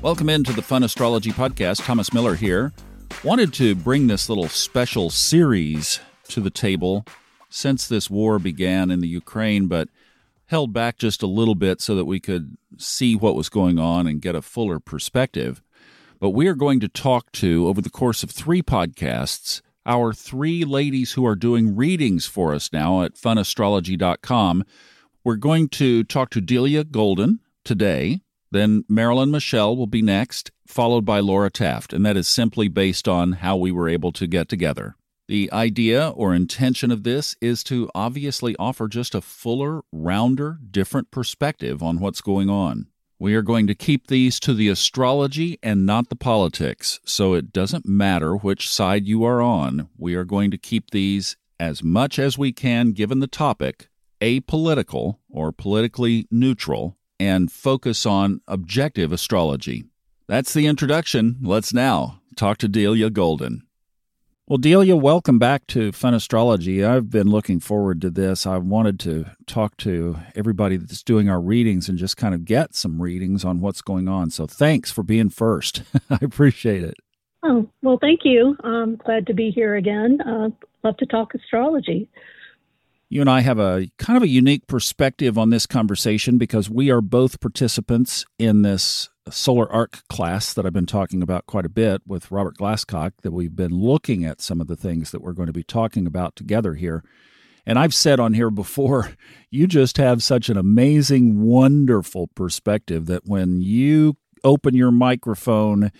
Welcome into the Fun Astrology Podcast. Thomas Miller here. Wanted to bring this little special series to the table since this war began in the Ukraine, but held back just a little bit so that we could see what was going on and get a fuller perspective. But we are going to talk to, over the course of three podcasts, our three ladies who are doing readings for us now at funastrology.com. We're going to talk to Delia Golden today. Then Marilyn Michelle will be next, followed by Laura Taft, and that is simply based on how we were able to get together. The idea or intention of this is to obviously offer just a fuller, rounder, different perspective on what's going on. We are going to keep these to the astrology and not the politics, so it doesn't matter which side you are on. We are going to keep these as much as we can, given the topic, apolitical or politically neutral, and focus on objective astrology. That's the introduction. Let's now talk to Delia Golden. Well, Delia, welcome back to Fun Astrology. I've been looking forward to this. I wanted to talk to everybody that's doing our readings and just kind of get some readings on what's going on. So thanks for being first. I appreciate it. Oh, well, thank you. I'm glad to be here again. Uh, love to talk astrology you and I have a kind of a unique perspective on this conversation because we are both participants in this solar arc class that I've been talking about quite a bit with Robert Glasscock that we've been looking at some of the things that we're going to be talking about together here. And I've said on here before, you just have such an amazing, wonderful perspective that when you open your microphone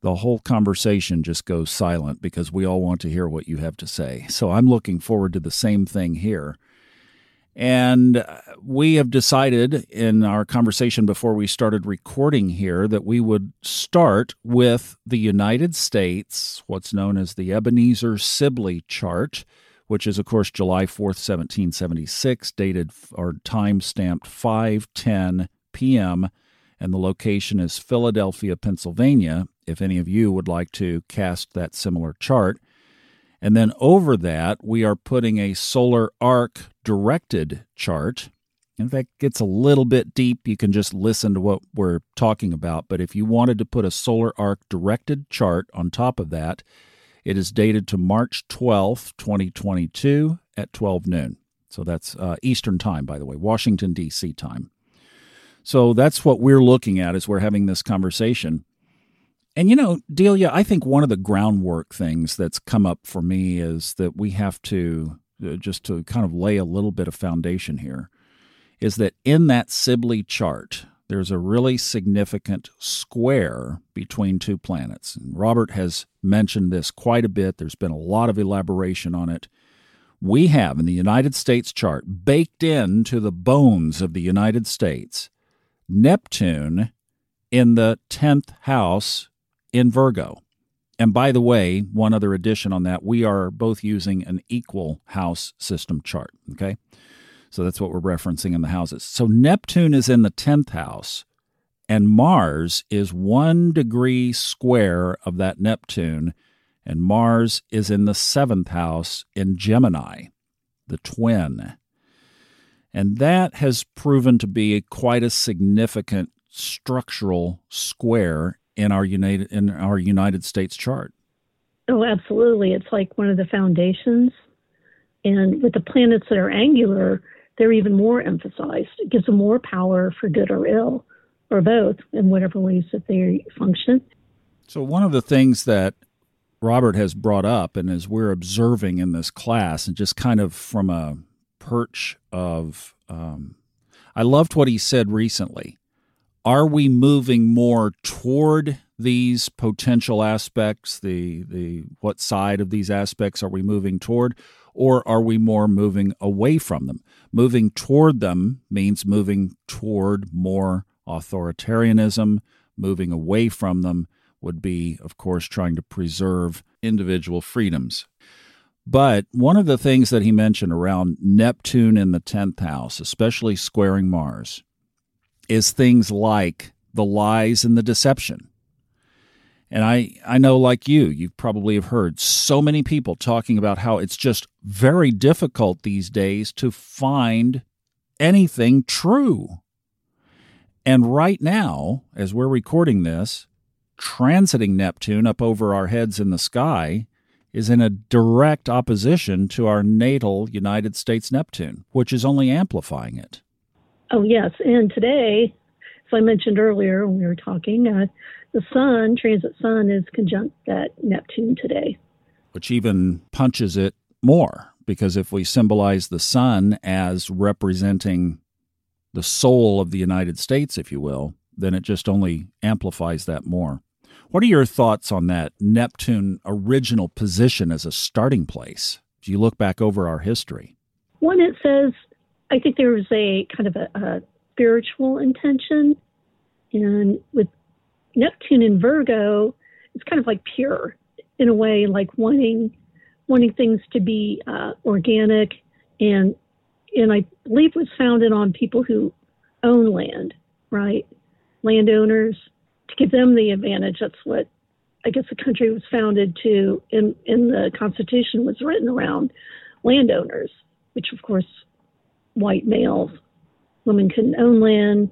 the whole conversation just goes silent because we all want to hear what you have to say. So I'm looking forward to the same thing here. And uh, we have decided in our conversation before we started recording here that we would start with the United States, what's known as the Ebenezer Sibley chart, which is, of course, July 4th, 1776, dated or time stamped 5:10 p.m and the location is Philadelphia, Pennsylvania, if any of you would like to cast that similar chart. And then over that, we are putting a solar arc directed chart. If that gets a little bit deep, you can just listen to what we're talking about. But if you wanted to put a solar arc directed chart on top of that, it is dated to March 12th, 2022 at 12 noon. So that's uh, Eastern time, by the way, Washington, D.C. time. So that's what we're looking at as we're having this conversation. And you know, Delia, I think one of the groundwork things that's come up for me is that we have to uh, just to kind of lay a little bit of foundation here is that in that Sibley chart, there's a really significant square between two planets. And Robert has mentioned this quite a bit. There's been a lot of elaboration on it. We have in the United States chart, baked into the bones of the United States, Neptune in the 10th house in Virgo. And by the way, one other addition on that, we are both using an equal house system chart. Okay. So that's what we're referencing in the houses. So Neptune is in the 10th house, and Mars is one degree square of that Neptune, and Mars is in the seventh house in Gemini, the twin. And that has proven to be quite a significant structural square in our United in our United States chart. Oh, absolutely. It's like one of the foundations. And with the planets that are angular, they're even more emphasized. It gives them more power for good or ill, or both, in whatever ways that they function. So, one of the things that Robert has brought up, and as we're observing in this class, and just kind of from a perch of um, I loved what he said recently. Are we moving more toward these potential aspects? The the what side of these aspects are we moving toward, or are we more moving away from them? Moving toward them means moving toward more authoritarianism. Moving away from them would be, of course, trying to preserve individual freedoms. But one of the things that he mentioned around Neptune in the 10th house, especially squaring Mars, is things like the lies and the deception. And I, I know, like you, you probably have heard so many people talking about how it's just very difficult these days to find anything true. And right now, as we're recording this, transiting Neptune up over our heads in the sky is in a direct opposition to our natal United States Neptune, which is only amplifying it. Oh, yes. And today, as I mentioned earlier when we were talking, uh, the sun, transit sun, is conjunct that Neptune today. Which even punches it more, because if we symbolize the sun as representing the soul of the United States, if you will, then it just only amplifies that more. What are your thoughts on that Neptune original position as a starting place? If you look back over our history, one it says, I think there was a kind of a, a spiritual intention, and with Neptune in Virgo, it's kind of like pure in a way, like wanting wanting things to be uh, organic and and I believe was founded on people who own land, right? Landowners to give them the advantage. That's what I guess the country was founded to, in in the Constitution was written around landowners, which of course white males, women couldn't own land,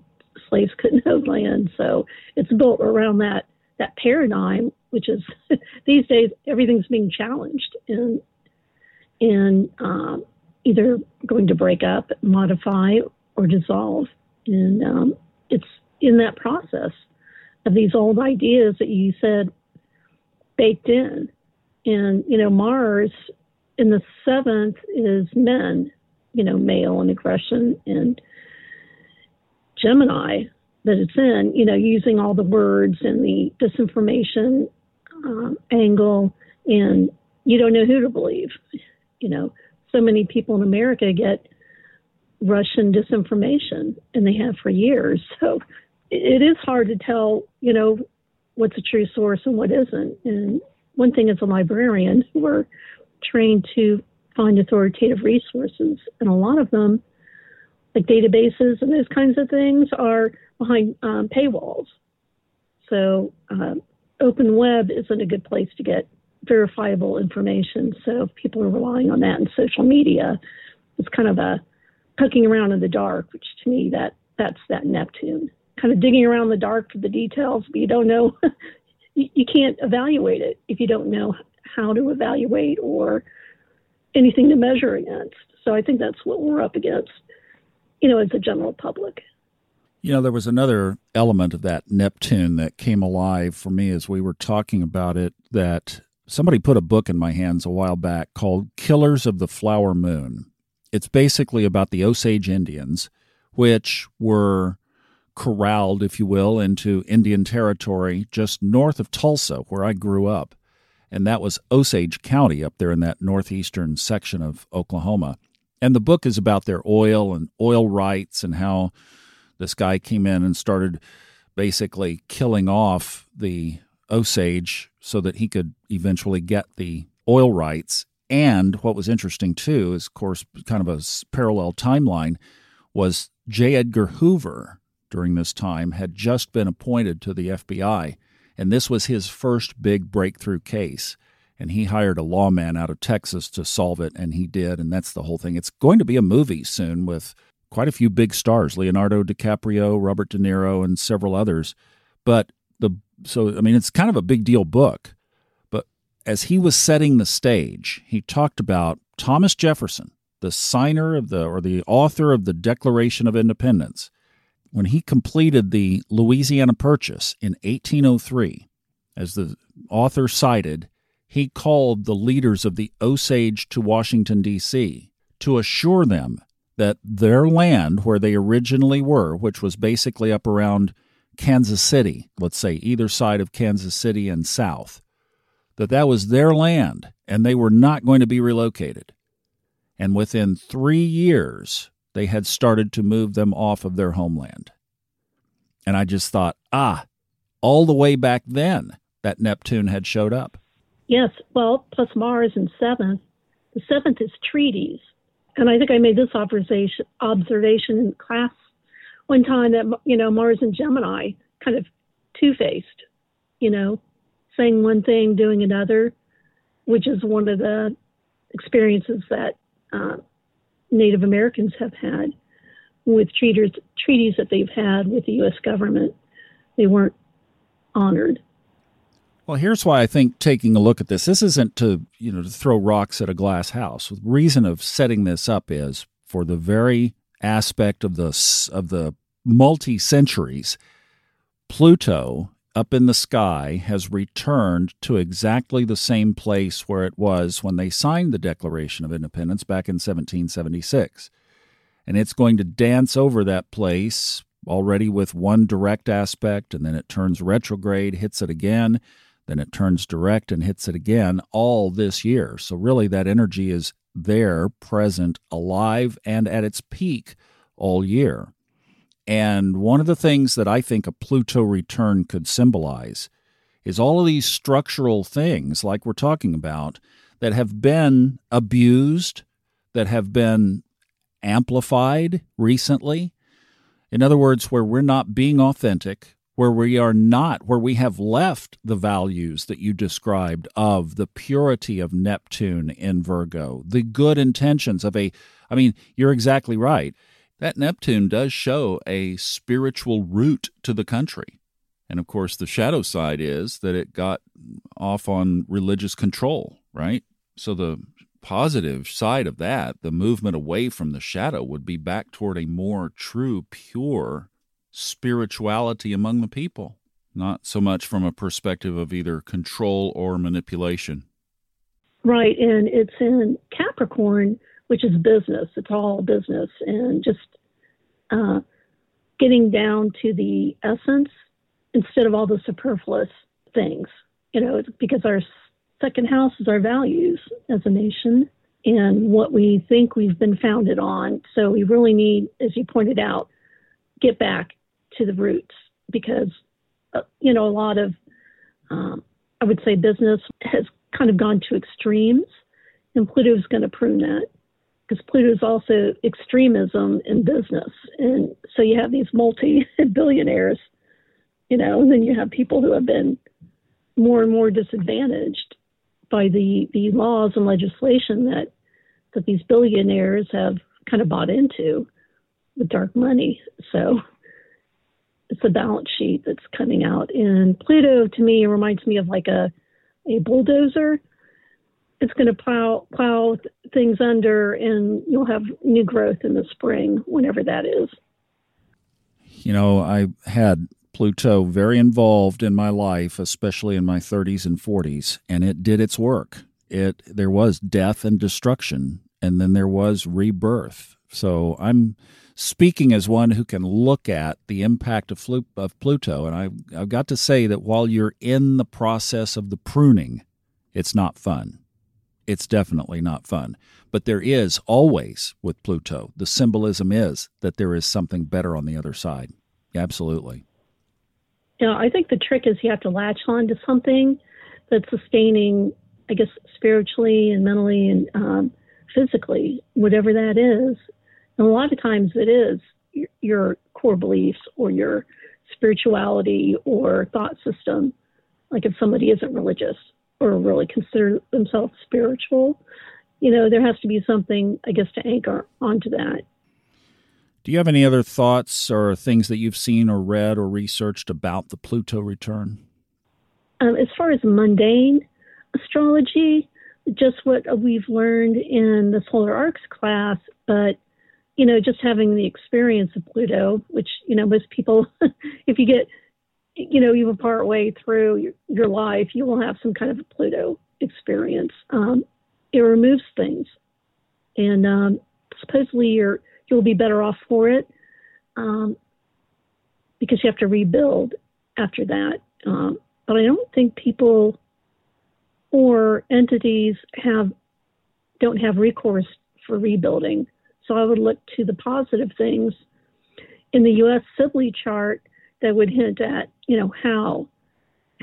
slaves couldn't own land, so it's built around that that paradigm, which is these days everything's being challenged and and um, either going to break up, modify, or dissolve, and um, it's in that process of these old ideas that you said baked in. And, you know, Mars in the seventh is men, you know, male and aggression, and Gemini that it's in, you know, using all the words and the disinformation um, angle, and you don't know who to believe. You know, so many people in America get Russian disinformation, and they have for years. So it is hard to tell, you know, what's a true source and what isn't. And one thing as a librarian, we're trained to find authoritative resources, and a lot of them, like databases and those kinds of things, are behind um, paywalls. So uh, open web isn't a good place to get verifiable information. So if people are relying on that in social media, it's kind of a poking around in the dark, which to me that that's that Neptune kind of digging around the dark for the details, but you don't know, you, you can't evaluate it if you don't know how to evaluate or anything to measure against. So I think that's what we're up against, you know, as a general public. You know, there was another element of that Neptune that came alive for me as we were talking about it that somebody put a book in my hands a while back called Killers of the Flower Moon. It's basically about the Osage Indians, which were corralled, if you will, into Indian territory just north of Tulsa, where I grew up. And that was Osage County up there in that northeastern section of Oklahoma. And the book is about their oil and oil rights and how this guy came in and started basically killing off the Osage so that he could eventually get the oil rights. And what was interesting too is, of course, kind of a parallel timeline was J. Edgar Hoover, during this time had just been appointed to the FBI, and this was his first big breakthrough case. And he hired a lawman out of Texas to solve it, and he did, and that's the whole thing. It's going to be a movie soon with quite a few big stars Leonardo DiCaprio, Robert De Niro, and several others. But the so I mean it's kind of a big deal book. But as he was setting the stage, he talked about Thomas Jefferson, the signer of the or the author of the Declaration of Independence, when he completed the Louisiana Purchase in 1803, as the author cited, he called the leaders of the Osage to Washington, D.C., to assure them that their land, where they originally were, which was basically up around Kansas City, let's say either side of Kansas City and south, that that was their land and they were not going to be relocated. And within three years, they had started to move them off of their homeland. And I just thought, ah, all the way back then, that Neptune had showed up. Yes, well, plus Mars in seventh. The seventh is treaties. And I think I made this observation in class one time that you know Mars and Gemini kind of two faced, you know, saying one thing, doing another, which is one of the experiences that uh, Native Americans have had. with treaties, treaties that they've had with the U.S. government. They weren't honored. Well, here's why I think taking a look at this. This isn't to you know to throw rocks at a glass house. The reason of setting this up is for the very aspect of the of the multi centuries. Pluto up in the sky has returned to exactly the same place where it was when they signed the Declaration of Independence back in 1776. And it's going to dance over that place already with one direct aspect, and then it turns retrograde, hits it again, then it turns direct and hits it again all this year. So, really, that energy is there, present, alive, and at its peak all year. And one of the things that I think a Pluto return could symbolize is all of these structural things, like we're talking about, that have been abused, that have been amplified recently. In other words, where we're not being authentic, where we are not, where we have left the values that you described of the purity of Neptune in Virgo, the good intentions of a, I mean, you're exactly right that Neptune does show a spiritual root to the country. And of course, the shadow side is that it got off on religious control, right? So the positive side of that, the movement away from the shadow, would be back toward a more true, pure spirituality among the people, not so much from a perspective of either control or manipulation. Right. And it's in Capricorn which is business. It's all business and just uh, getting down to the essence instead of all the superfluous things. You know, because our second house is our values as a nation and what we think we've been founded on. So we really need, as you pointed out, get back to the roots because, uh, you know, a lot of, um, I would say, business has kind of gone to extremes, and Pluto's going to prune that because Pluto is also extremism in business. And so you have these multi billionaires, you know, and then you have people who have been more and more disadvantaged by the, the laws and legislation that, that these billionaires have kind of bought into with dark money. So it's a balance sheet that's coming out. And Pluto to me reminds me of like a, a bulldozer it's going to plow plow things under, and you'll have new growth in the spring, whenever that is. You know, I had Pluto very involved in my life, especially in my 30s and 40s, and it did its work. It there was death and destruction, and then there was rebirth. So I'm speaking as one who can look at the impact of, of Pluto, and I, I've got to say that while you're in the process of the pruning, it's not fun it's definitely not fun. But there is always with Pluto, the symbolism is that there is something better on the other side. Absolutely. Yeah, I think the trick is you have to latch on to something that's sustaining, I guess, spiritually and mentally and um, physically, whatever that is. And a lot of times it is your, your core beliefs or your spirituality or thought system. Like if somebody isn't religious, or really consider themselves spiritual, you know, there has to be something, I guess, to anchor onto that. Do you have any other thoughts or things that you've seen or read or researched about the Pluto return? Um, as far as mundane astrology, just what we've learned in the solar arcs class, but you know, just having the experience of Pluto, which you know most people, if you get you know, even part way through your, your life, you will have some kind of a Pluto experience. Um, it removes things, and um, supposedly you're you'll be better off for it um, because you have to rebuild after that. Um, but I don't think people or entities have don't have recourse for rebuilding. So I would look to the positive things in the U.S. Sibley chart that would hint at, you know, how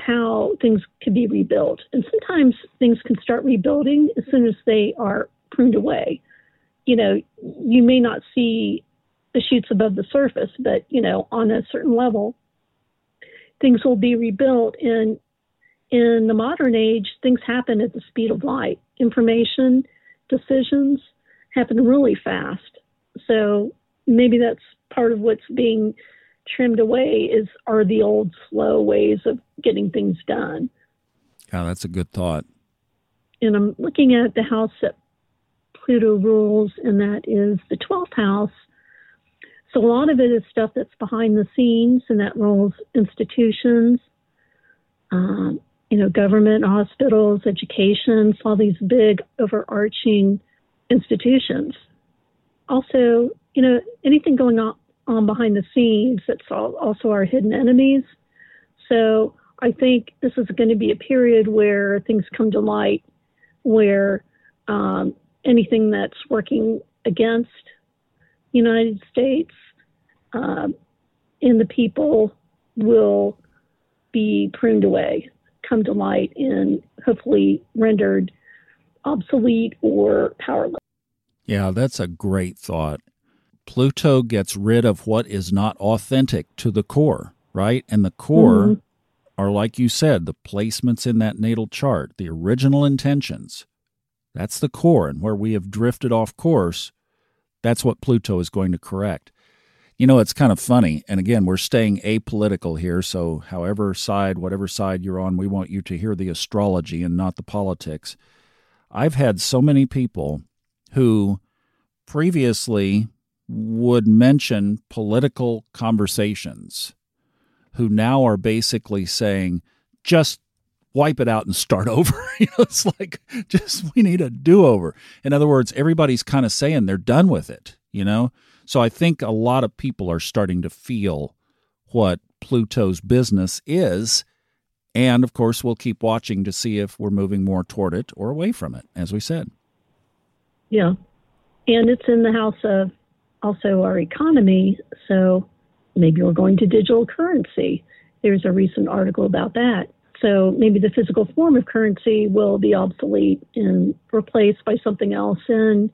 how things can be rebuilt. And sometimes things can start rebuilding as soon as they are pruned away. You know, you may not see the shoots above the surface, but you know, on a certain level, things will be rebuilt. And in the modern age, things happen at the speed of light. Information, decisions happen really fast. So maybe that's part of what's being trimmed away is are the old slow ways of getting things done. Yeah, that's a good thought. And I'm looking at the house that Pluto rules, and that is the 12th house. So a lot of it is stuff that's behind the scenes, and that rules institutions, um, you know, government, hospitals, education, all these big overarching institutions. Also, you know, anything going on, on behind the scenes that's also our hidden enemies. So I think this is going to be a period where things come to light, where um, anything that's working against the United States um, and the people will be pruned away, come to light, and hopefully rendered obsolete or powerless. Yeah, that's a great thought. Pluto gets rid of what is not authentic to the core, right? And the core mm-hmm. are, like you said, the placements in that natal chart, the original intentions. That's the core. And where we have drifted off course, that's what Pluto is going to correct. You know, it's kind of funny. And again, we're staying apolitical here. So, however side, whatever side you're on, we want you to hear the astrology and not the politics. I've had so many people who previously would mention political conversations who now are basically saying, just wipe it out and start over. you know, it's like just we need a do over. In other words, everybody's kind of saying they're done with it, you know? So I think a lot of people are starting to feel what Pluto's business is. And of course, we'll keep watching to see if we're moving more toward it or away from it, as we said. Yeah. And it's in the house of also our economy. So maybe we're going to digital currency. There's a recent article about that. So maybe the physical form of currency will be obsolete and replaced by something else. And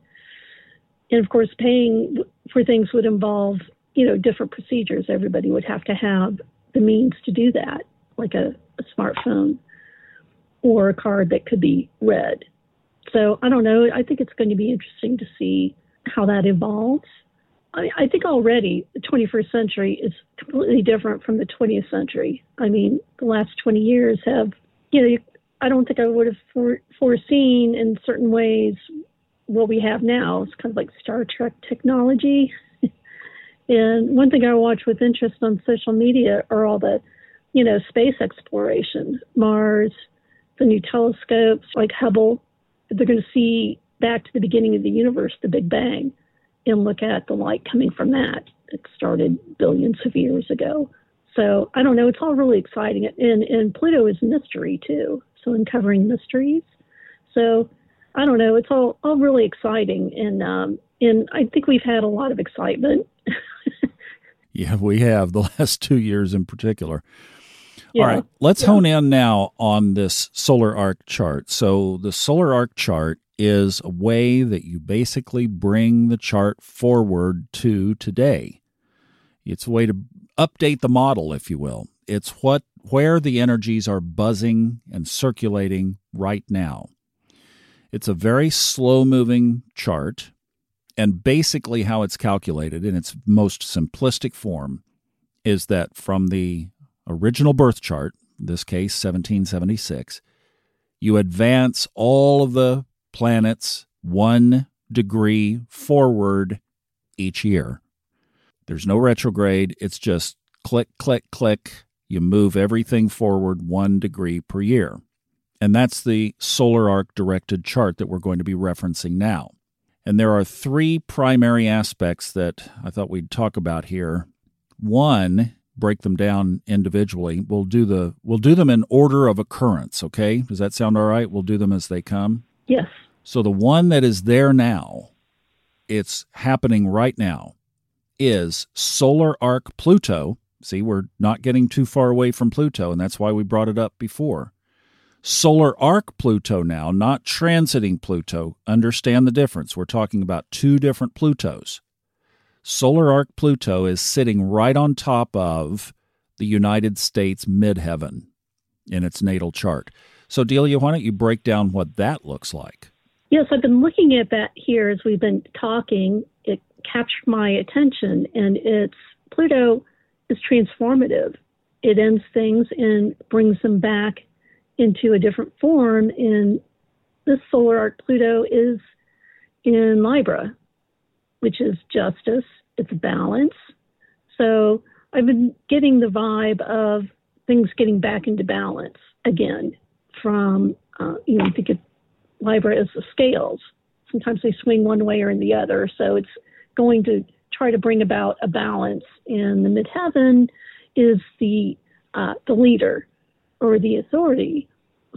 and of course, paying for things would involve you know different procedures. Everybody would have to have the means to do that, like a, a smartphone or a card that could be read. So I don't know. I think it's going to be interesting to see how that evolves. I, I think already the 21st century is completely different from the 20th century. I mean, the last 20 years have, you know, I don't think I would have for, foreseen in certain ways what we have now. It's kind of like Star Trek technology. and one thing I watch with interest on social media are all the, you know, space exploration, Mars, the new telescopes like Hubble. They're going to see back to the beginning of the universe, the Big Bang and look at the light coming from that. It started billions of years ago. So I don't know. It's all really exciting. And, and Pluto is mystery too. So uncovering mysteries. So I don't know. It's all, all really exciting. And, um, and I think we've had a lot of excitement. yeah, we have the last two years in particular. Yeah. All right, let's yeah. hone in now on this solar arc chart. So, the solar arc chart is a way that you basically bring the chart forward to today. It's a way to update the model, if you will. It's what where the energies are buzzing and circulating right now. It's a very slow moving chart, and basically how it's calculated in its most simplistic form is that from the original birth chart, in this case 1776, you advance all of the planets one degree forward each year. There's no retrograde, it's just click, click, click. You move everything forward one degree per year. And that's the solar arc directed chart that we're going to be referencing now. And there are three primary aspects that I thought we'd talk about here. One, break them down individually. We'll do the we'll do them in order of occurrence, okay? Does that sound all right? We'll do them as they come. Yes. So the one that is there now, it's happening right now, is solar arc Pluto. See, we're not getting too far away from Pluto, and that's why we brought it up before. Solar arc Pluto now, not transiting Pluto. Understand the difference. We're talking about two different Plutos. Solar arc Pluto is sitting right on top of the United States midheaven in its natal chart. So, Delia, why don't you break down what that looks like? Yes, I've been looking at that here as we've been talking. It captured my attention, and it's Pluto is transformative. It ends things and brings them back into a different form. And this solar arc Pluto is in Libra, which is justice, it's balance. So I've been getting the vibe of things getting back into balance again from, uh, you know, think of Libra as the scales. Sometimes they swing one way or in the other. So it's going to try to bring about a balance. And the midheaven is the uh, the leader or the authority.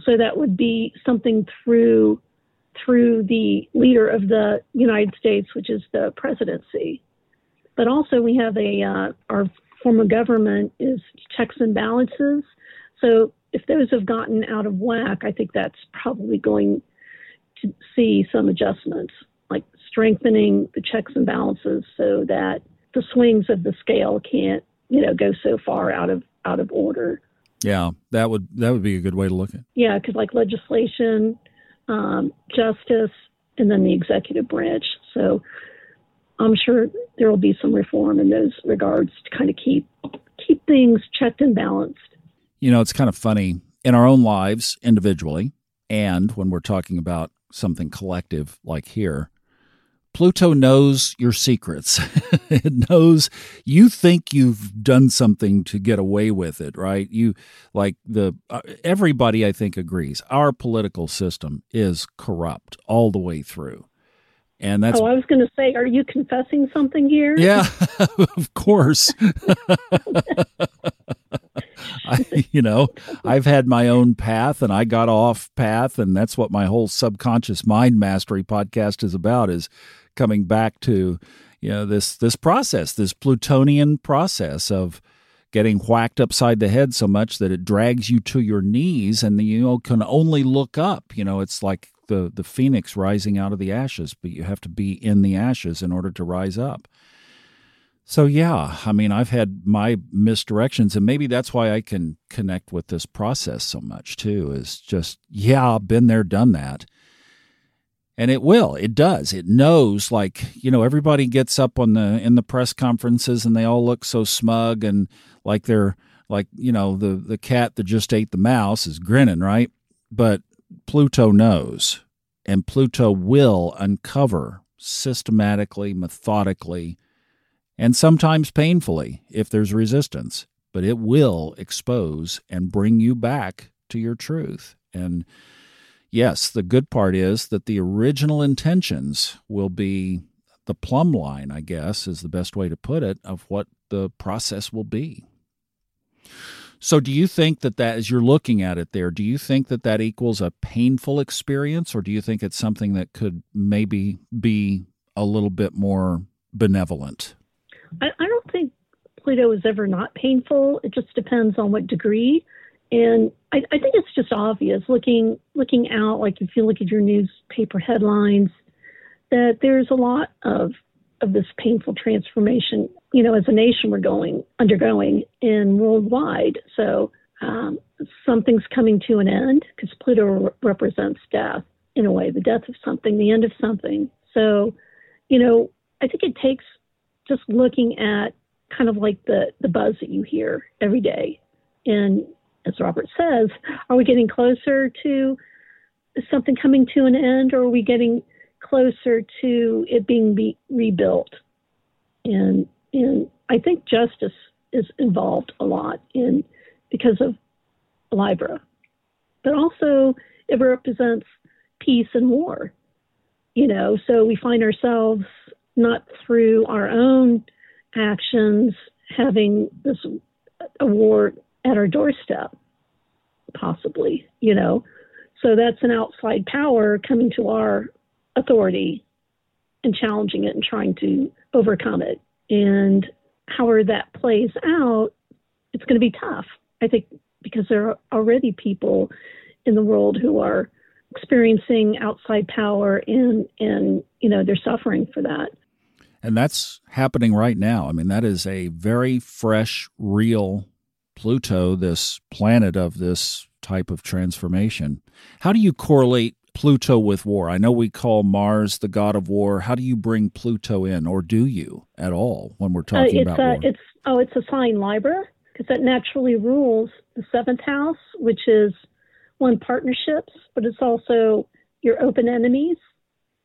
So that would be something through through the leader of the United States, which is the presidency. But also we have a uh, our form of government is checks and balances. So if those have gotten out of whack, I think that's probably going to see some adjustments, like strengthening the checks and balances so that the swings of the scale can't, you know, go so far out of out of order. Yeah, that would that would be a good way to look at. it. Yeah, because like legislation, um, justice, and then the executive branch. So I'm sure there will be some reform in those regards to kind of keep keep things checked and balanced. You know, it's kind of funny in our own lives individually, and when we're talking about something collective like here. Pluto knows your secrets. it knows you think you've done something to get away with it, right? You like the uh, everybody I think agrees our political system is corrupt all the way through. And that's Oh, I was going to say are you confessing something here? Yeah, of course. I, you know, I've had my own path and I got off path and that's what my whole subconscious mind mastery podcast is about is coming back to you know this this process, this plutonian process of getting whacked upside the head so much that it drags you to your knees and you know can only look up. You know, it's like the the phoenix rising out of the ashes, but you have to be in the ashes in order to rise up. So yeah, I mean, I've had my misdirections, and maybe that's why I can connect with this process so much too. Is just yeah, I've been there, done that, and it will it does it knows like you know everybody gets up on the in the press conferences and they all look so smug and like they're like you know the the cat that just ate the mouse is grinning right but pluto knows and pluto will uncover systematically methodically and sometimes painfully if there's resistance but it will expose and bring you back to your truth and yes, the good part is that the original intentions will be the plumb line, I guess, is the best way to put it, of what the process will be. So, do you think that that, as you're looking at it there, do you think that that equals a painful experience, or do you think it's something that could maybe be a little bit more benevolent? I, I don't think Pluto is ever not painful. It just depends on what degree. And I, I think it's just obvious looking looking out, like if you look at your newspaper headlines, that there's a lot of of this painful transformation. You know, as a nation, we're going undergoing and worldwide. So um, something's coming to an end because Pluto re- represents death in a way, the death of something, the end of something. So, you know, I think it takes just looking at kind of like the the buzz that you hear every day and as Robert says, are we getting closer to something coming to an end, or are we getting closer to it being be rebuilt? And and I think justice is involved a lot in because of Libra, but also it represents peace and war. You know, so we find ourselves not through our own actions having this award at our doorstep, possibly, you know. So that's an outside power coming to our authority and challenging it and trying to overcome it. And however that plays out, it's going to be tough. I think because there are already people in the world who are experiencing outside power and and you know they're suffering for that. And that's happening right now. I mean, that is a very fresh, real Pluto, this planet of this type of transformation. How do you correlate Pluto with war? I know we call Mars the god of war. How do you bring Pluto in, or do you at all when we're uh, talking uh, about a, war? It's oh, it's a sign Libra because that naturally rules the seventh house, which is one partnerships, but it's also your open enemies,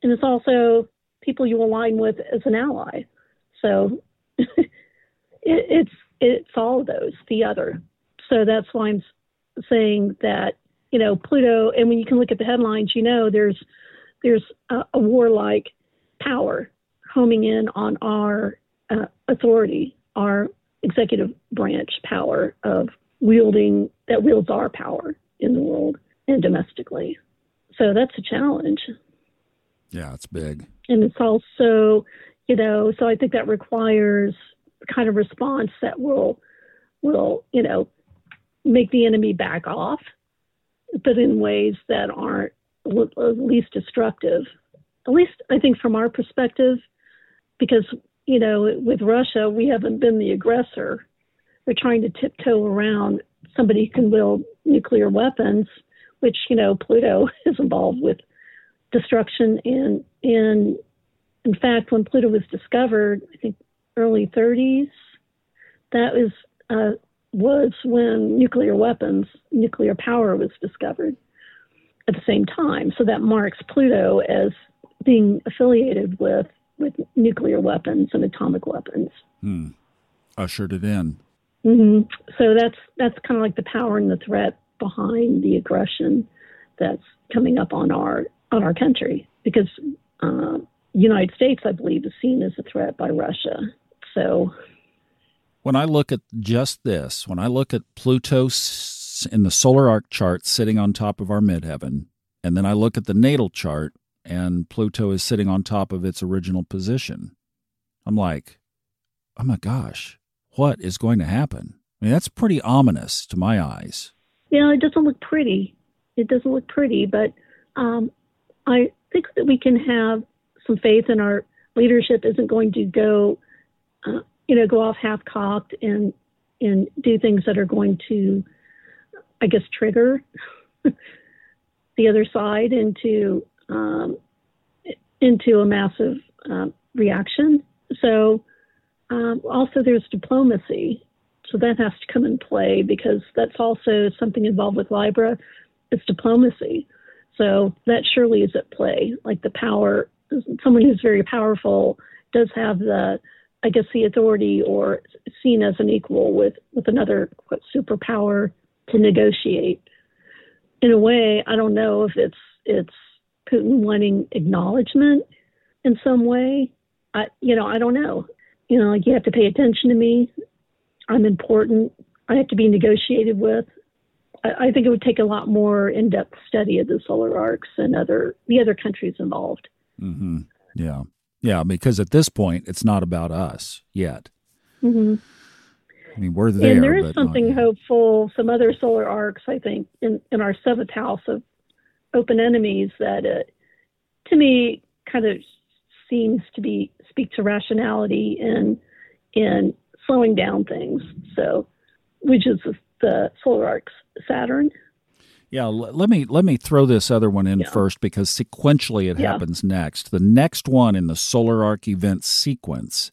and it's also people you align with as an ally. So it, it's it's all of those, the other. So that's why I'm saying that you know Pluto, and when you can look at the headlines, you know there's there's a, a warlike power homing in on our uh, authority, our executive branch power of wielding that wields our power in the world and domestically. So that's a challenge. Yeah, it's big. And it's also, you know, so I think that requires kind of response that will will, you know, make the enemy back off, but in ways that aren't at uh, least destructive. At least I think from our perspective, because you know, with Russia, we haven't been the aggressor. They're trying to tiptoe around somebody who can wield nuclear weapons, which you know Pluto is involved with destruction and and in fact, when Pluto was discovered, I think early 30s, that was uh, was when nuclear weapons, nuclear power was discovered at the same time. So that marks Pluto as being affiliated with with nuclear weapons and atomic weapons. Hmm. Ushered it in. Mm-hmm. So that's that's kind of like the power and the threat behind the aggression that's coming up on our on our country because uh, United States, I believe, is seen as a threat by Russia. So when I look at just this, when I look at Pluto in the solar arc chart sitting on top of our midheaven, and then I look at the natal chart and Pluto is sitting on top of its original position, I'm like, oh my gosh, what is going to happen? I mean, that's pretty ominous to my eyes. Yeah, it doesn't look pretty. It doesn't look pretty, but um, I think that we can have some faith in our leadership isn't going to go uh, you know, go off half cocked and and do things that are going to, I guess, trigger the other side into um, into a massive um, reaction. So um, also there's diplomacy. So that has to come in play because that's also something involved with Libra. It's diplomacy. So that surely is at play. Like the power, someone who's very powerful does have the I guess, the authority or seen as an equal with, with another what, superpower to negotiate. In a way, I don't know if it's it's Putin wanting acknowledgement in some way. I, you know, I don't know. You know, like you have to pay attention to me. I'm important. I have to be negotiated with. I, think it would take a lot more in-depth study of the solar arcs and other the other countries involved. Mm-hmm. Yeah. Yeah, because at this point, it's not about us yet. Mm-hmm. I mean, we're there. And there is something hopeful. Some other solar arcs, I think, in, in our seventh house of open enemies that, uh, to me, kind of seems to be speak to rationality and in slowing down things. So, which is the solar arcs Saturn. Yeah, let me let me throw this other one in yeah. first because sequentially it yeah. happens next. The next one in the solar arc event sequence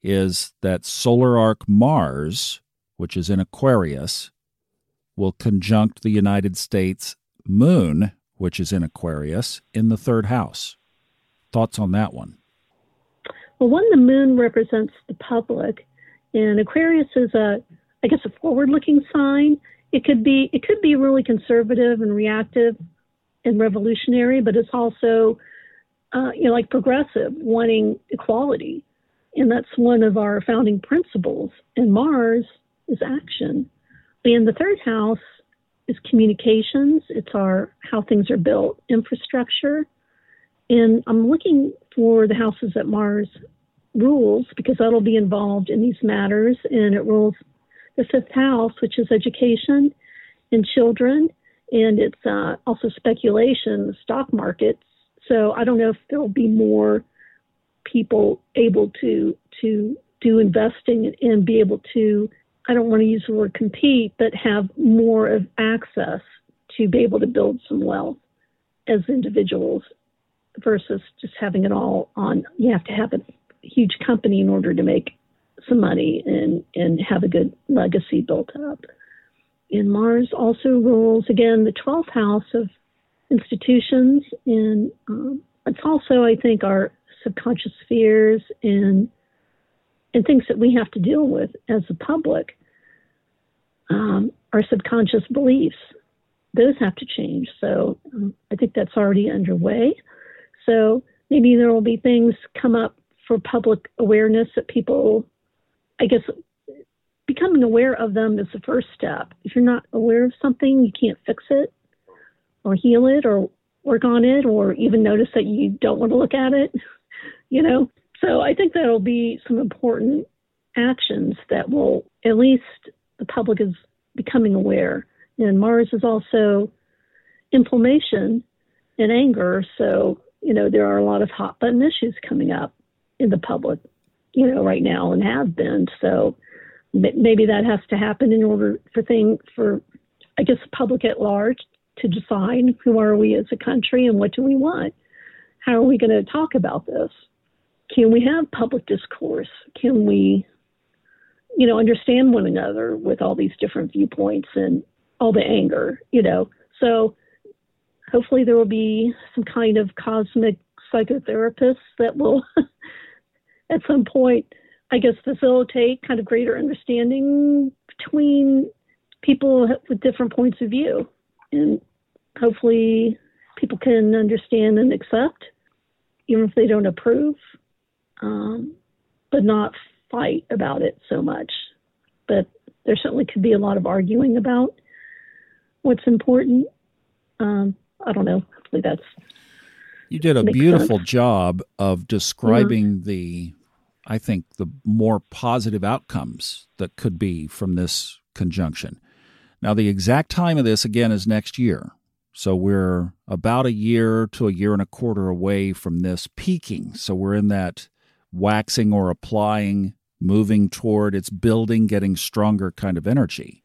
is that solar arc Mars, which is in Aquarius, will conjunct the United States moon, which is in Aquarius, in the third house. Thoughts on that one? Well, one, the moon represents the public, and Aquarius is a, I guess, a forward-looking sign it could be it could be really conservative and reactive and revolutionary, but it's also uh, you know like progressive, wanting equality, and that's one of our founding principles. And Mars is action. And the third house is communications. It's our how things are built, infrastructure. And I'm looking for the houses that Mars rules because that'll be involved in these matters, and it rules the fifth house, which is education and children, and it's uh, also speculation, the stock markets. So I don't know if there'll be more people able to to do investing and be able to. I don't want to use the word compete, but have more of access to be able to build some wealth as individuals versus just having it all on. You have to have a huge company in order to make some money and, and have a good legacy built up. And Mars also rules, again, the 12th house of institutions. And um, it's also, I think, our subconscious fears and and things that we have to deal with as the public. Um, our subconscious beliefs, those have to change. So um, I think that's already underway. So maybe there will be things come up for public awareness that people, I guess, becoming aware of them is the first step. If you're not aware of something, you can't fix it or heal it or work on it or even notice that you don't want to look at it, you know. So I think that'll be some important actions that will at least the public is becoming aware. And Mars is also inflammation and anger. So, you know, there are a lot of hot button issues coming up in the public, you know, right now and have been. So maybe that has to happen in order for thing for, I guess, public at large to decide who are we as a country and what do we want. How are we going to talk about this? Can we have public discourse? Can we, you know, understand one another with all these different viewpoints and all the anger, you know? So hopefully there will be some kind of cosmic psychotherapists that will at some point, I guess, facilitate kind of greater understanding between people with different points of view. And hopefully people can understand and accept, even if they don't approve, um, but not fight about it so much. But there certainly could be a lot of arguing about what's important. Um, I don't know. Hopefully that's you did a beautiful sense. job of describing mm-hmm. the, I think, the more positive outcomes that could be from this conjunction. Now, the exact time of this, again, is next year. So we're about a year to a year and a quarter away from this peaking. So we're in that waxing or applying, moving toward its building, getting stronger kind of energy.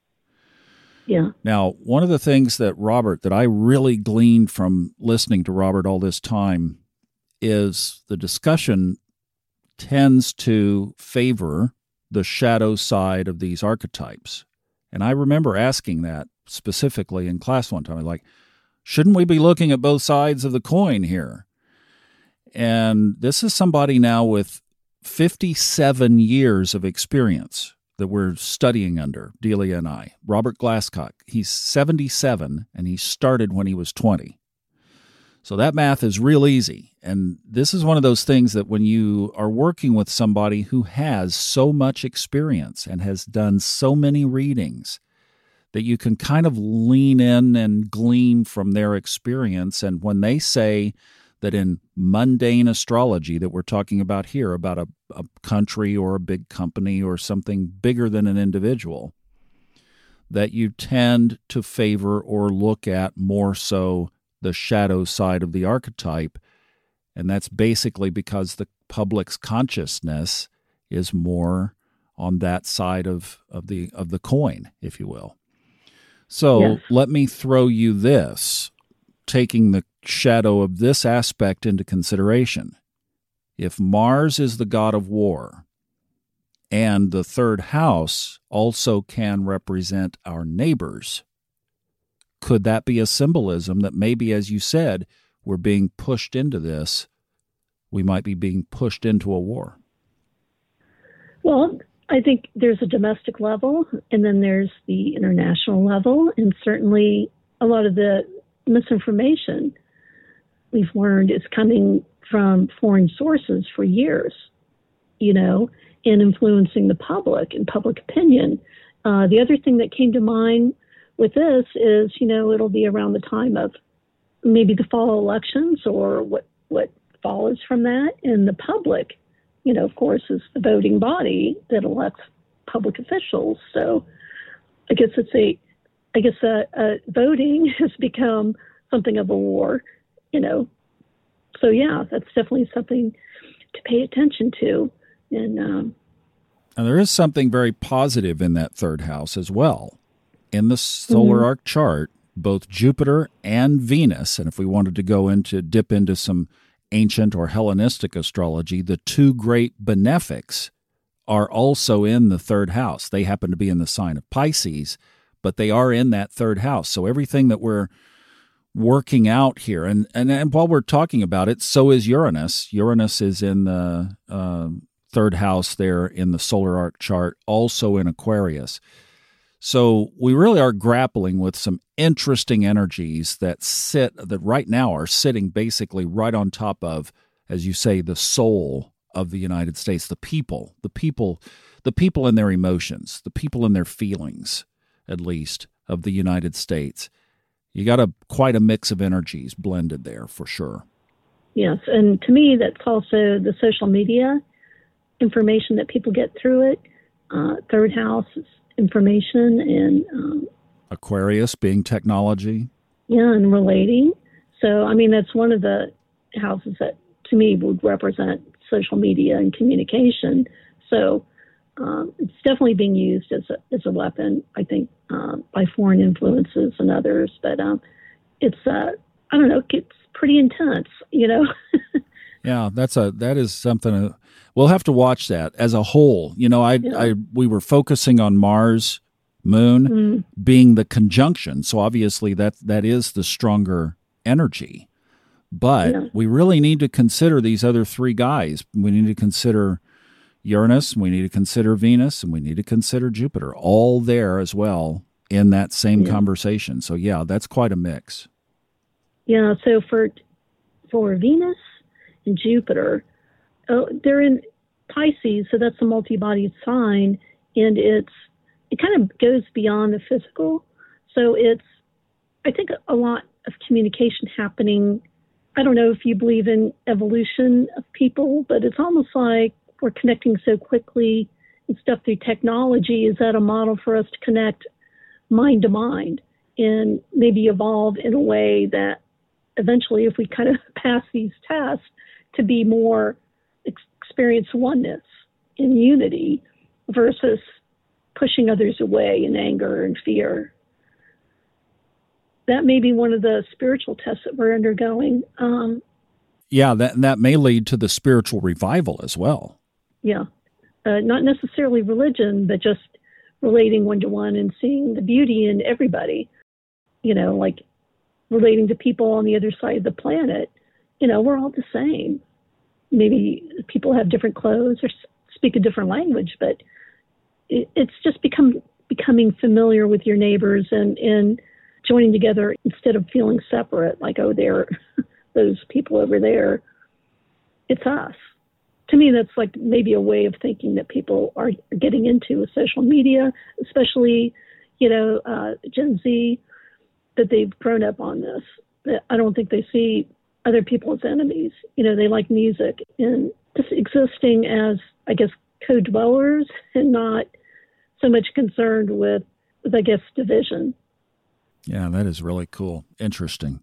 Yeah. Now, one of the things that Robert, that I really gleaned from listening to Robert all this time is the discussion tends to favor the shadow side of these archetypes. And I remember asking that specifically in class one time. Like, shouldn't we be looking at both sides of the coin here? And this is somebody now with 57 years of experience that we're studying under, Delia and I. Robert Glasscock, he's 77 and he started when he was 20. So that math is real easy. And this is one of those things that when you are working with somebody who has so much experience and has done so many readings, that you can kind of lean in and glean from their experience. And when they say, that in mundane astrology that we're talking about here, about a, a country or a big company or something bigger than an individual, that you tend to favor or look at more so the shadow side of the archetype. And that's basically because the public's consciousness is more on that side of, of the of the coin, if you will. So yes. let me throw you this taking the shadow of this aspect into consideration. If Mars is the god of war, and the third house also can represent our neighbors, could that be a symbolism that maybe, as you said, we're being pushed into this? We might be being pushed into a war. Well, I think there's a domestic level, and then there's the international level, and certainly a lot of the misinformation we've learned is coming from foreign sources for years, you know, and influencing the public and public opinion. Uh, the other thing that came to mind with this is, you know, it'll be around the time of maybe the fall elections or what what follows from that, and the public, you know, of course, is the voting body that elects public officials. So, I guess it's a I guess uh, uh, voting has become something of a war, you know. So yeah, that's definitely something to pay attention to. And, um, and there is something very positive in that third house as well. In the solar mm-hmm. arc chart, both Jupiter and Venus, and if we wanted to go into dip into some ancient or Hellenistic astrology, the two great benefics are also in the third house. They happen to be in the sign of Pisces, but they are in that third house. So everything that we're working out here, and and, and while we're talking about it, so is Uranus. Uranus is in the uh, third house there in the solar arc chart, also in Aquarius. So we really are grappling with some interesting energies that sit that right now are sitting basically right on top of, as you say, the soul of the United States, the people, the people, the people in their emotions, the people in their feelings, at least, of the United States. You got a quite a mix of energies blended there for sure. Yes, and to me, that's also the social media information that people get through it. Uh, third house information and um, Aquarius being technology. Yeah, and relating. So, I mean, that's one of the houses that to me would represent social media and communication. So, um, it's definitely being used as a, as a weapon, I think, um, by foreign influences and others. But um, it's, uh, I don't know, it's pretty intense, you know. yeah, that's a that is something. Uh, we'll have to watch that as a whole. You know, I, yeah. I we were focusing on Mars, Moon mm. being the conjunction, so obviously that that is the stronger energy. But yeah. we really need to consider these other three guys. We need to consider Uranus, we need to consider Venus, and we need to consider Jupiter, all there as well in that same yeah. conversation. So yeah, that's quite a mix. Yeah. So for for Venus and Jupiter, oh, they're in Pisces, so that's a multi-bodied sign, and it's it kind of goes beyond the physical. So it's I think a lot of communication happening. I don't know if you believe in evolution of people, but it's almost like we're connecting so quickly and stuff through technology. Is that a model for us to connect mind to mind and maybe evolve in a way that eventually, if we kind of pass these tests, to be more experience oneness in unity versus pushing others away in anger and fear. That may be one of the spiritual tests that we're undergoing. Um, yeah, that that may lead to the spiritual revival as well. Yeah, uh, not necessarily religion, but just relating one to one and seeing the beauty in everybody. You know, like relating to people on the other side of the planet. You know, we're all the same maybe people have different clothes or speak a different language, but it, it's just become becoming familiar with your neighbors and and joining together instead of feeling separate, like oh, they're those people over there. It's us. To me, that's like maybe a way of thinking that people are getting into with social media, especially, you know, uh, Gen Z, that they've grown up on this. I don't think they see other people as enemies. You know, they like music and just existing as, I guess, co dwellers and not so much concerned with, with, I guess, division. Yeah, that is really cool. Interesting.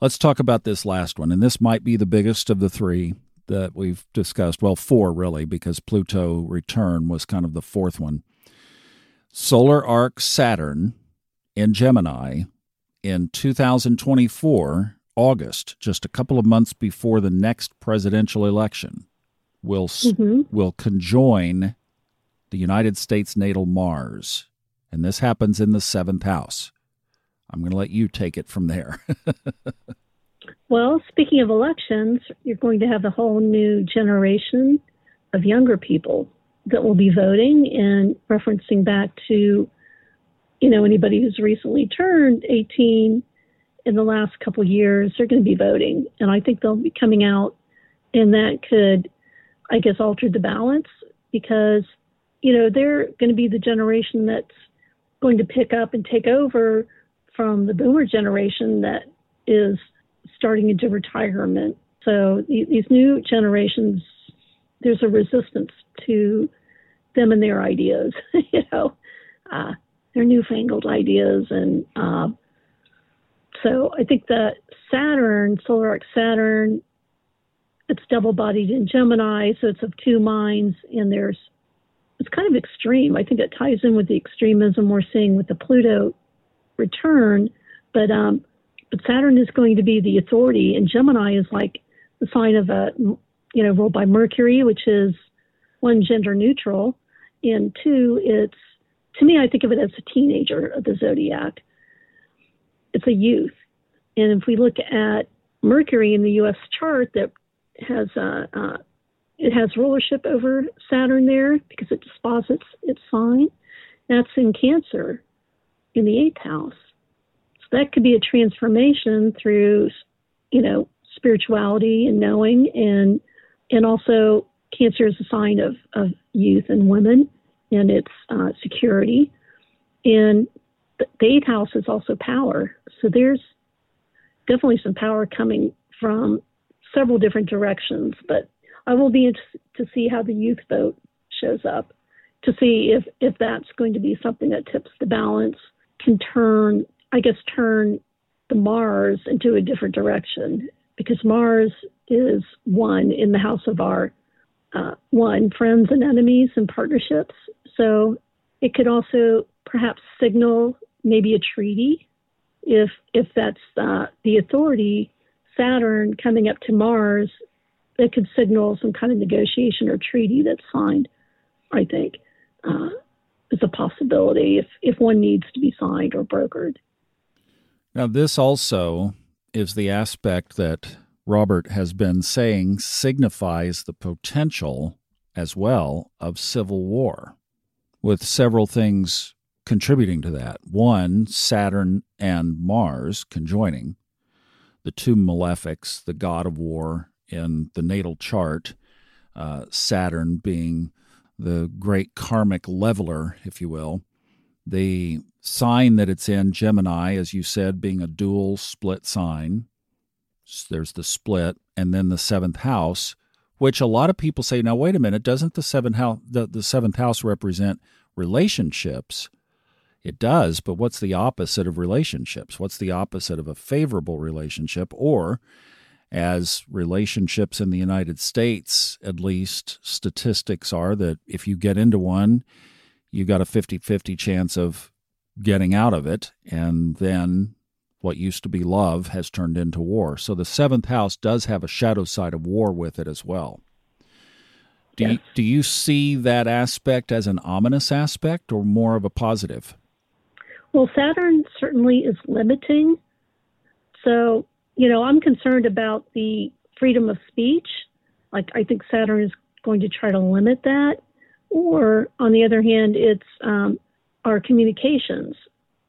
Let's talk about this last one. And this might be the biggest of the three that we've discussed. Well, four really, because Pluto return was kind of the fourth one. Solar arc Saturn in Gemini in 2024 August, just a couple of months before the next presidential election, will mm-hmm. will conjoin the United States natal Mars, and this happens in the seventh house. I'm going to let you take it from there. well, speaking of elections, you're going to have a whole new generation of younger people that will be voting and referencing back to, you know, anybody who's recently turned 18 in the last couple years, they're going to be voting, and I think they'll be coming out, and that could, I guess, alter the balance because you know they're going to be the generation that's going to pick up and take over from the boomer generation that is starting into retirement. So these new generations, there's a resistance to them and their ideas, you know, uh, their newfangled ideas and uh, so I think that Saturn, solar arc Saturn, it's double bodied in Gemini, so it's of two minds, and there's it's kind of extreme. I think it ties in with the extremism we're seeing with the Pluto return, But um, but Saturn is going to be the authority, and Gemini is like the sign of a you know ruled by Mercury, which is one gender neutral, and two, it's to me I think of it as a teenager of the zodiac. It's a youth, and if we look at Mercury in the U.S. chart, that has uh, uh, it has rulership over Saturn there because it disposits its sign. That's in Cancer in the eighth house. So that could be a transformation through, you know, spirituality and knowing and and also cancer is a sign of, of youth and women and its uh, security. And the eighth house is also power. So there's definitely some power coming from several different directions, but I will be interested to see how the youth vote shows up to see if, if that's going to be something that tips the balance, can turn, I guess, turn the Mars into a different direction because Mars is one in the house of our uh, one friends and enemies and partnerships. So it could also perhaps signal maybe a treaty if if that's uh, the authority Saturn coming up to Mars, it could signal some kind of negotiation or treaty that's signed. I think uh, is a possibility if if one needs to be signed or brokered. Now, this also is the aspect that Robert has been saying signifies the potential as well of civil war, with several things contributing to that. One, Saturn and Mars conjoining, the two malefics, the god of war in the natal chart, uh, Saturn being the great karmic leveler, if you will. The sign that it's in, Gemini, as you said, being a dual split sign, there's the split, and then the seventh house, which a lot of people say, now wait a minute, doesn't the seventh house the, the seventh house represent relationships? It does, but what's the opposite of relationships? What's the opposite of a favorable relationship? Or as relationships in the United States, at least statistics are that if you get into one, you got a 50 50 chance of getting out of it. And then what used to be love has turned into war. So the seventh house does have a shadow side of war with it as well. Do, yes. you, do you see that aspect as an ominous aspect or more of a positive? Well, Saturn certainly is limiting. So, you know, I'm concerned about the freedom of speech. Like, I think Saturn is going to try to limit that. Or, on the other hand, it's um, our communications.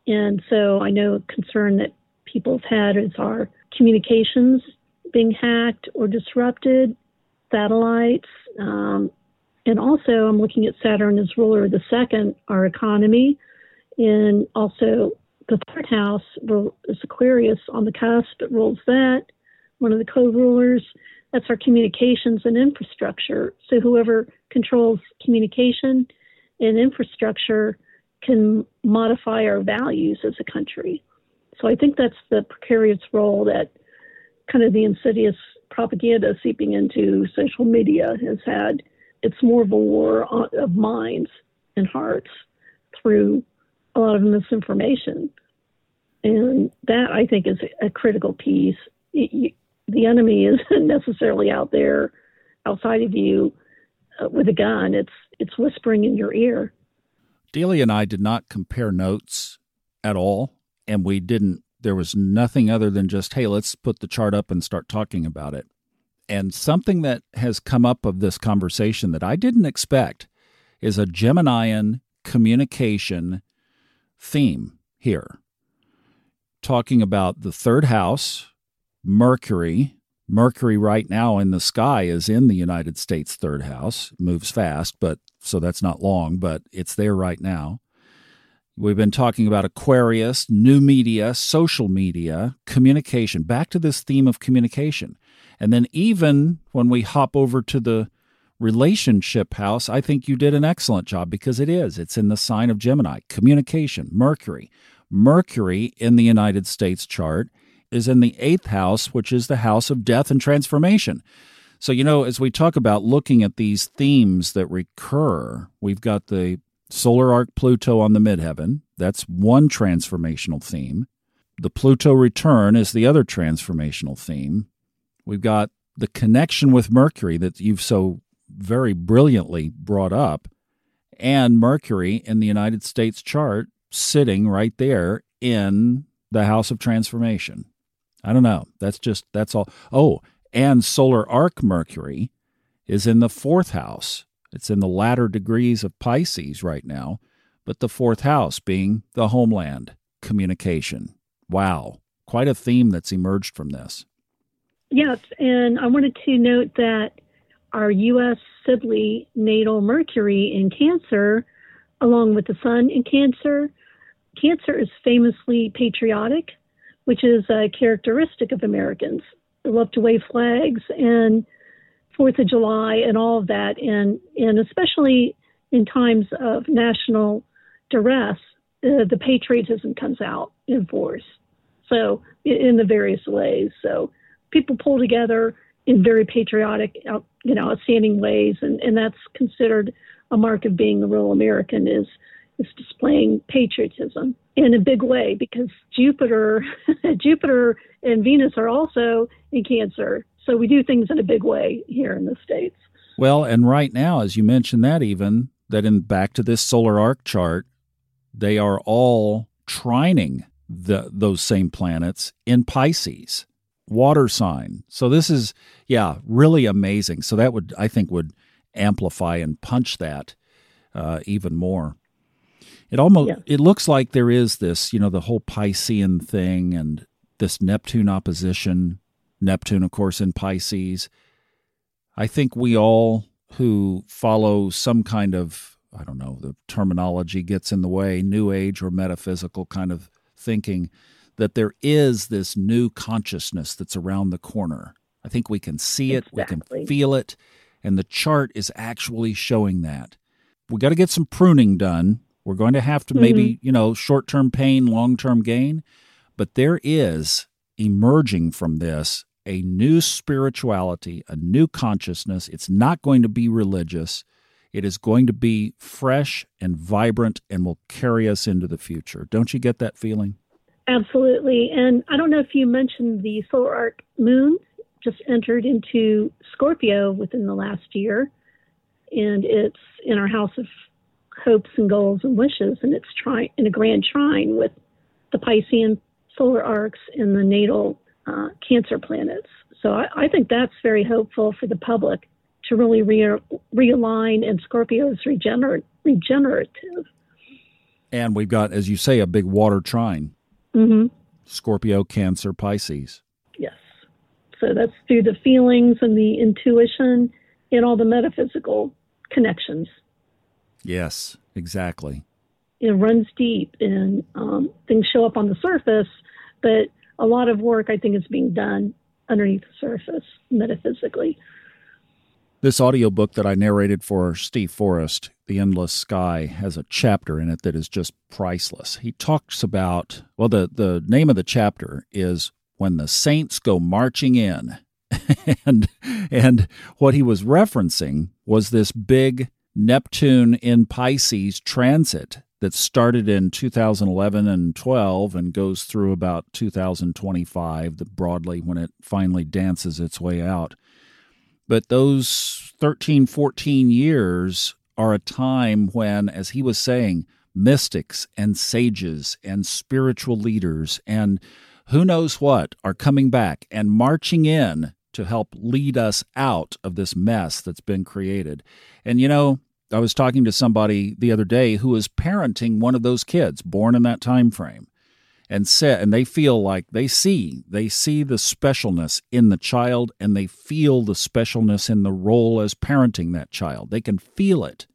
And so I know a concern that people have had is our communications being hacked or disrupted, satellites. Um, and also, I'm looking at Saturn as ruler of the second, our economy. And also, the third house is Aquarius on the cusp. It rules that. One of the co rulers. That's our communications and infrastructure. So, whoever controls communication and infrastructure can modify our values as a country. So I think that's the precarious role that kind of the insidious propaganda seeping into social media has had. It's more of a war of minds and hearts through a lot of misinformation. And that I think is a critical piece. The enemy isn't necessarily out there outside of you uh, with a gun. It's it's whispering in your ear. Delia and I did not compare notes at all, and we didn't. There was nothing other than just, hey, let's put the chart up and start talking about it. And something that has come up of this conversation that I didn't expect is a Geminian communication theme here, talking about the third house, Mercury. Mercury right now in the sky is in the United States third house, moves fast, but so that's not long, but it's there right now. We've been talking about Aquarius, new media, social media, communication, back to this theme of communication. And then, even when we hop over to the relationship house, I think you did an excellent job because it is. It's in the sign of Gemini, communication, Mercury. Mercury in the United States chart is in the eighth house, which is the house of death and transformation. So, you know, as we talk about looking at these themes that recur, we've got the solar arc Pluto on the midheaven. That's one transformational theme. the Pluto return is the other transformational theme. We've got the connection with Mercury that you've so very brilliantly brought up, and Mercury in the United States chart sitting right there in the house of transformation. I don't know. That's just, that's all. Oh, and solar arc Mercury is in the fourth house. It's in the latter degrees of Pisces right now, but the fourth house being the homeland, communication. Wow. Quite a theme that's emerged from this. Yes, and I wanted to note that our U.S. Sibly natal Mercury in Cancer, along with the Sun in Cancer, Cancer is famously patriotic, which is a characteristic of Americans. They love to wave flags and Fourth of July and all of that, and and especially in times of national duress, uh, the patriotism comes out in force. So in the various ways, so people pull together in very patriotic, you know, outstanding ways, and and that's considered a mark of being a real American is is displaying patriotism in a big way because Jupiter, Jupiter and Venus are also in Cancer. So we do things in a big way here in the States. Well, and right now, as you mentioned that even, that in back to this solar arc chart, they are all trining the, those same planets in Pisces, water sign. So this is, yeah, really amazing. So that would, I think, would amplify and punch that uh, even more. It almost yeah. it looks like there is this, you know, the whole Piscean thing and this Neptune opposition. Neptune, of course, in Pisces. I think we all who follow some kind of I don't know, the terminology gets in the way, new age or metaphysical kind of thinking, that there is this new consciousness that's around the corner. I think we can see it, exactly. we can feel it, and the chart is actually showing that. We got to get some pruning done we're going to have to maybe, mm-hmm. you know, short term pain, long term gain. But there is emerging from this a new spirituality, a new consciousness. It's not going to be religious. It is going to be fresh and vibrant and will carry us into the future. Don't you get that feeling? Absolutely. And I don't know if you mentioned the solar arc moon just entered into Scorpio within the last year. And it's in our house of hopes and goals and wishes, and it's tri- in a grand trine with the Piscean solar arcs and the natal uh, Cancer planets. So I, I, think that's very hopeful for the public to really re- realign, and Scorpio is regener- regenerative. And we've got, as you say, a big water trine. Mm-hmm. Scorpio, Cancer, Pisces. Yes. So that's through the feelings and the intuition and all the metaphysical connections. Yes, exactly. It runs deep and um, things show up on the surface, but a lot of work I think is being done underneath the surface metaphysically. This audiobook that I narrated for Steve Forrest, The Endless Sky, has a chapter in it that is just priceless. He talks about, well, the, the name of the chapter is When the Saints Go Marching In. and and what he was referencing was this big Neptune in Pisces transit that started in 2011 and 12 and goes through about 2025 broadly when it finally dances its way out. But those 13, 14 years are a time when, as he was saying, mystics and sages and spiritual leaders and who knows what are coming back and marching in to help lead us out of this mess that's been created. And you know, I was talking to somebody the other day who is parenting one of those kids born in that time frame and said and they feel like they see they see the specialness in the child and they feel the specialness in the role as parenting that child. They can feel it.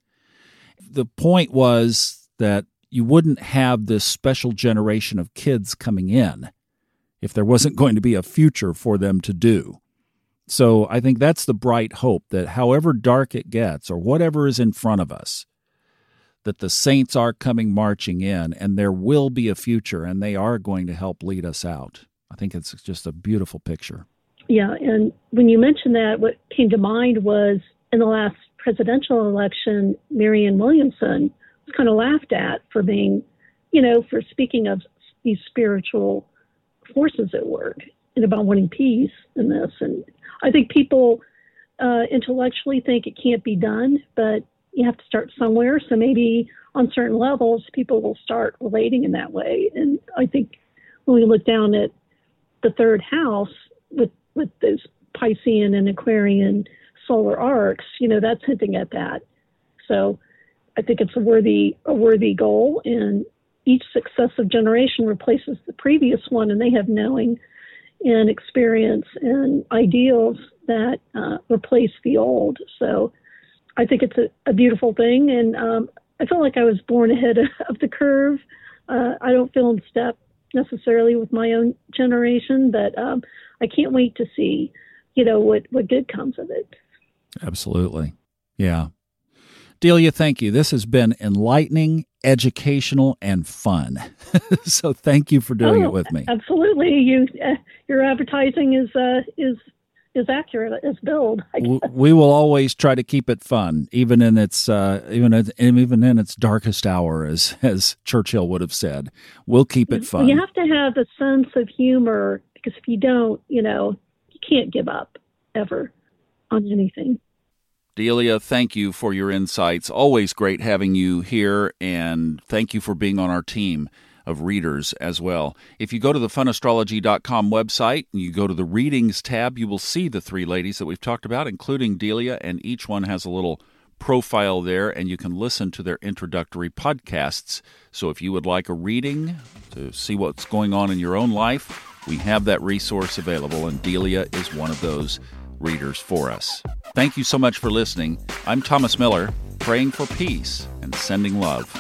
The point was that you wouldn't have this special generation of kids coming in if there wasn't going to be a future for them to do so I think that's the bright hope that however dark it gets or whatever is in front of us, that the saints are coming marching in and there will be a future and they are going to help lead us out. I think it's just a beautiful picture. Yeah, and when you mentioned that, what came to mind was in the last presidential election, Marianne Williamson was kind of laughed at for being, you know, for speaking of these spiritual forces at work and about wanting peace in this. And I think people uh, intellectually think it can't be done, but you have to start somewhere. So maybe on certain levels, people will start relating in that way. And I think when we look down at the third house with with those Piscean and Aquarian solar arcs, you know, that's hinting at that. So I think it's a worthy a worthy goal, and each successive generation replaces the previous one, and they have knowing and experience and ideals that uh, replace the old. So I think it's a, a beautiful thing, and um, I feel like I was born ahead of the curve. Uh, I don't feel in step necessarily with my own generation, but um, I can't wait to see, you know, what what good comes of it. Absolutely, yeah. Delia, thank you. This has been enlightening, educational, and fun. so thank you for doing oh, it with me. Absolutely, you uh, your advertising is uh, is is accurate as billed. We will always try to keep it fun, even in its uh, even even in its darkest hour, as as Churchill would have said. We'll keep it fun. You have to have a sense of humor because if you don't, you know, you can't give up ever on anything. Delia, thank you for your insights. Always great having you here, and thank you for being on our team of readers as well. If you go to the funastrology.com website and you go to the readings tab, you will see the three ladies that we've talked about, including Delia, and each one has a little profile there, and you can listen to their introductory podcasts. So if you would like a reading to see what's going on in your own life, we have that resource available, and Delia is one of those readers for us. Thank you so much for listening. I'm Thomas Miller, praying for peace and sending love.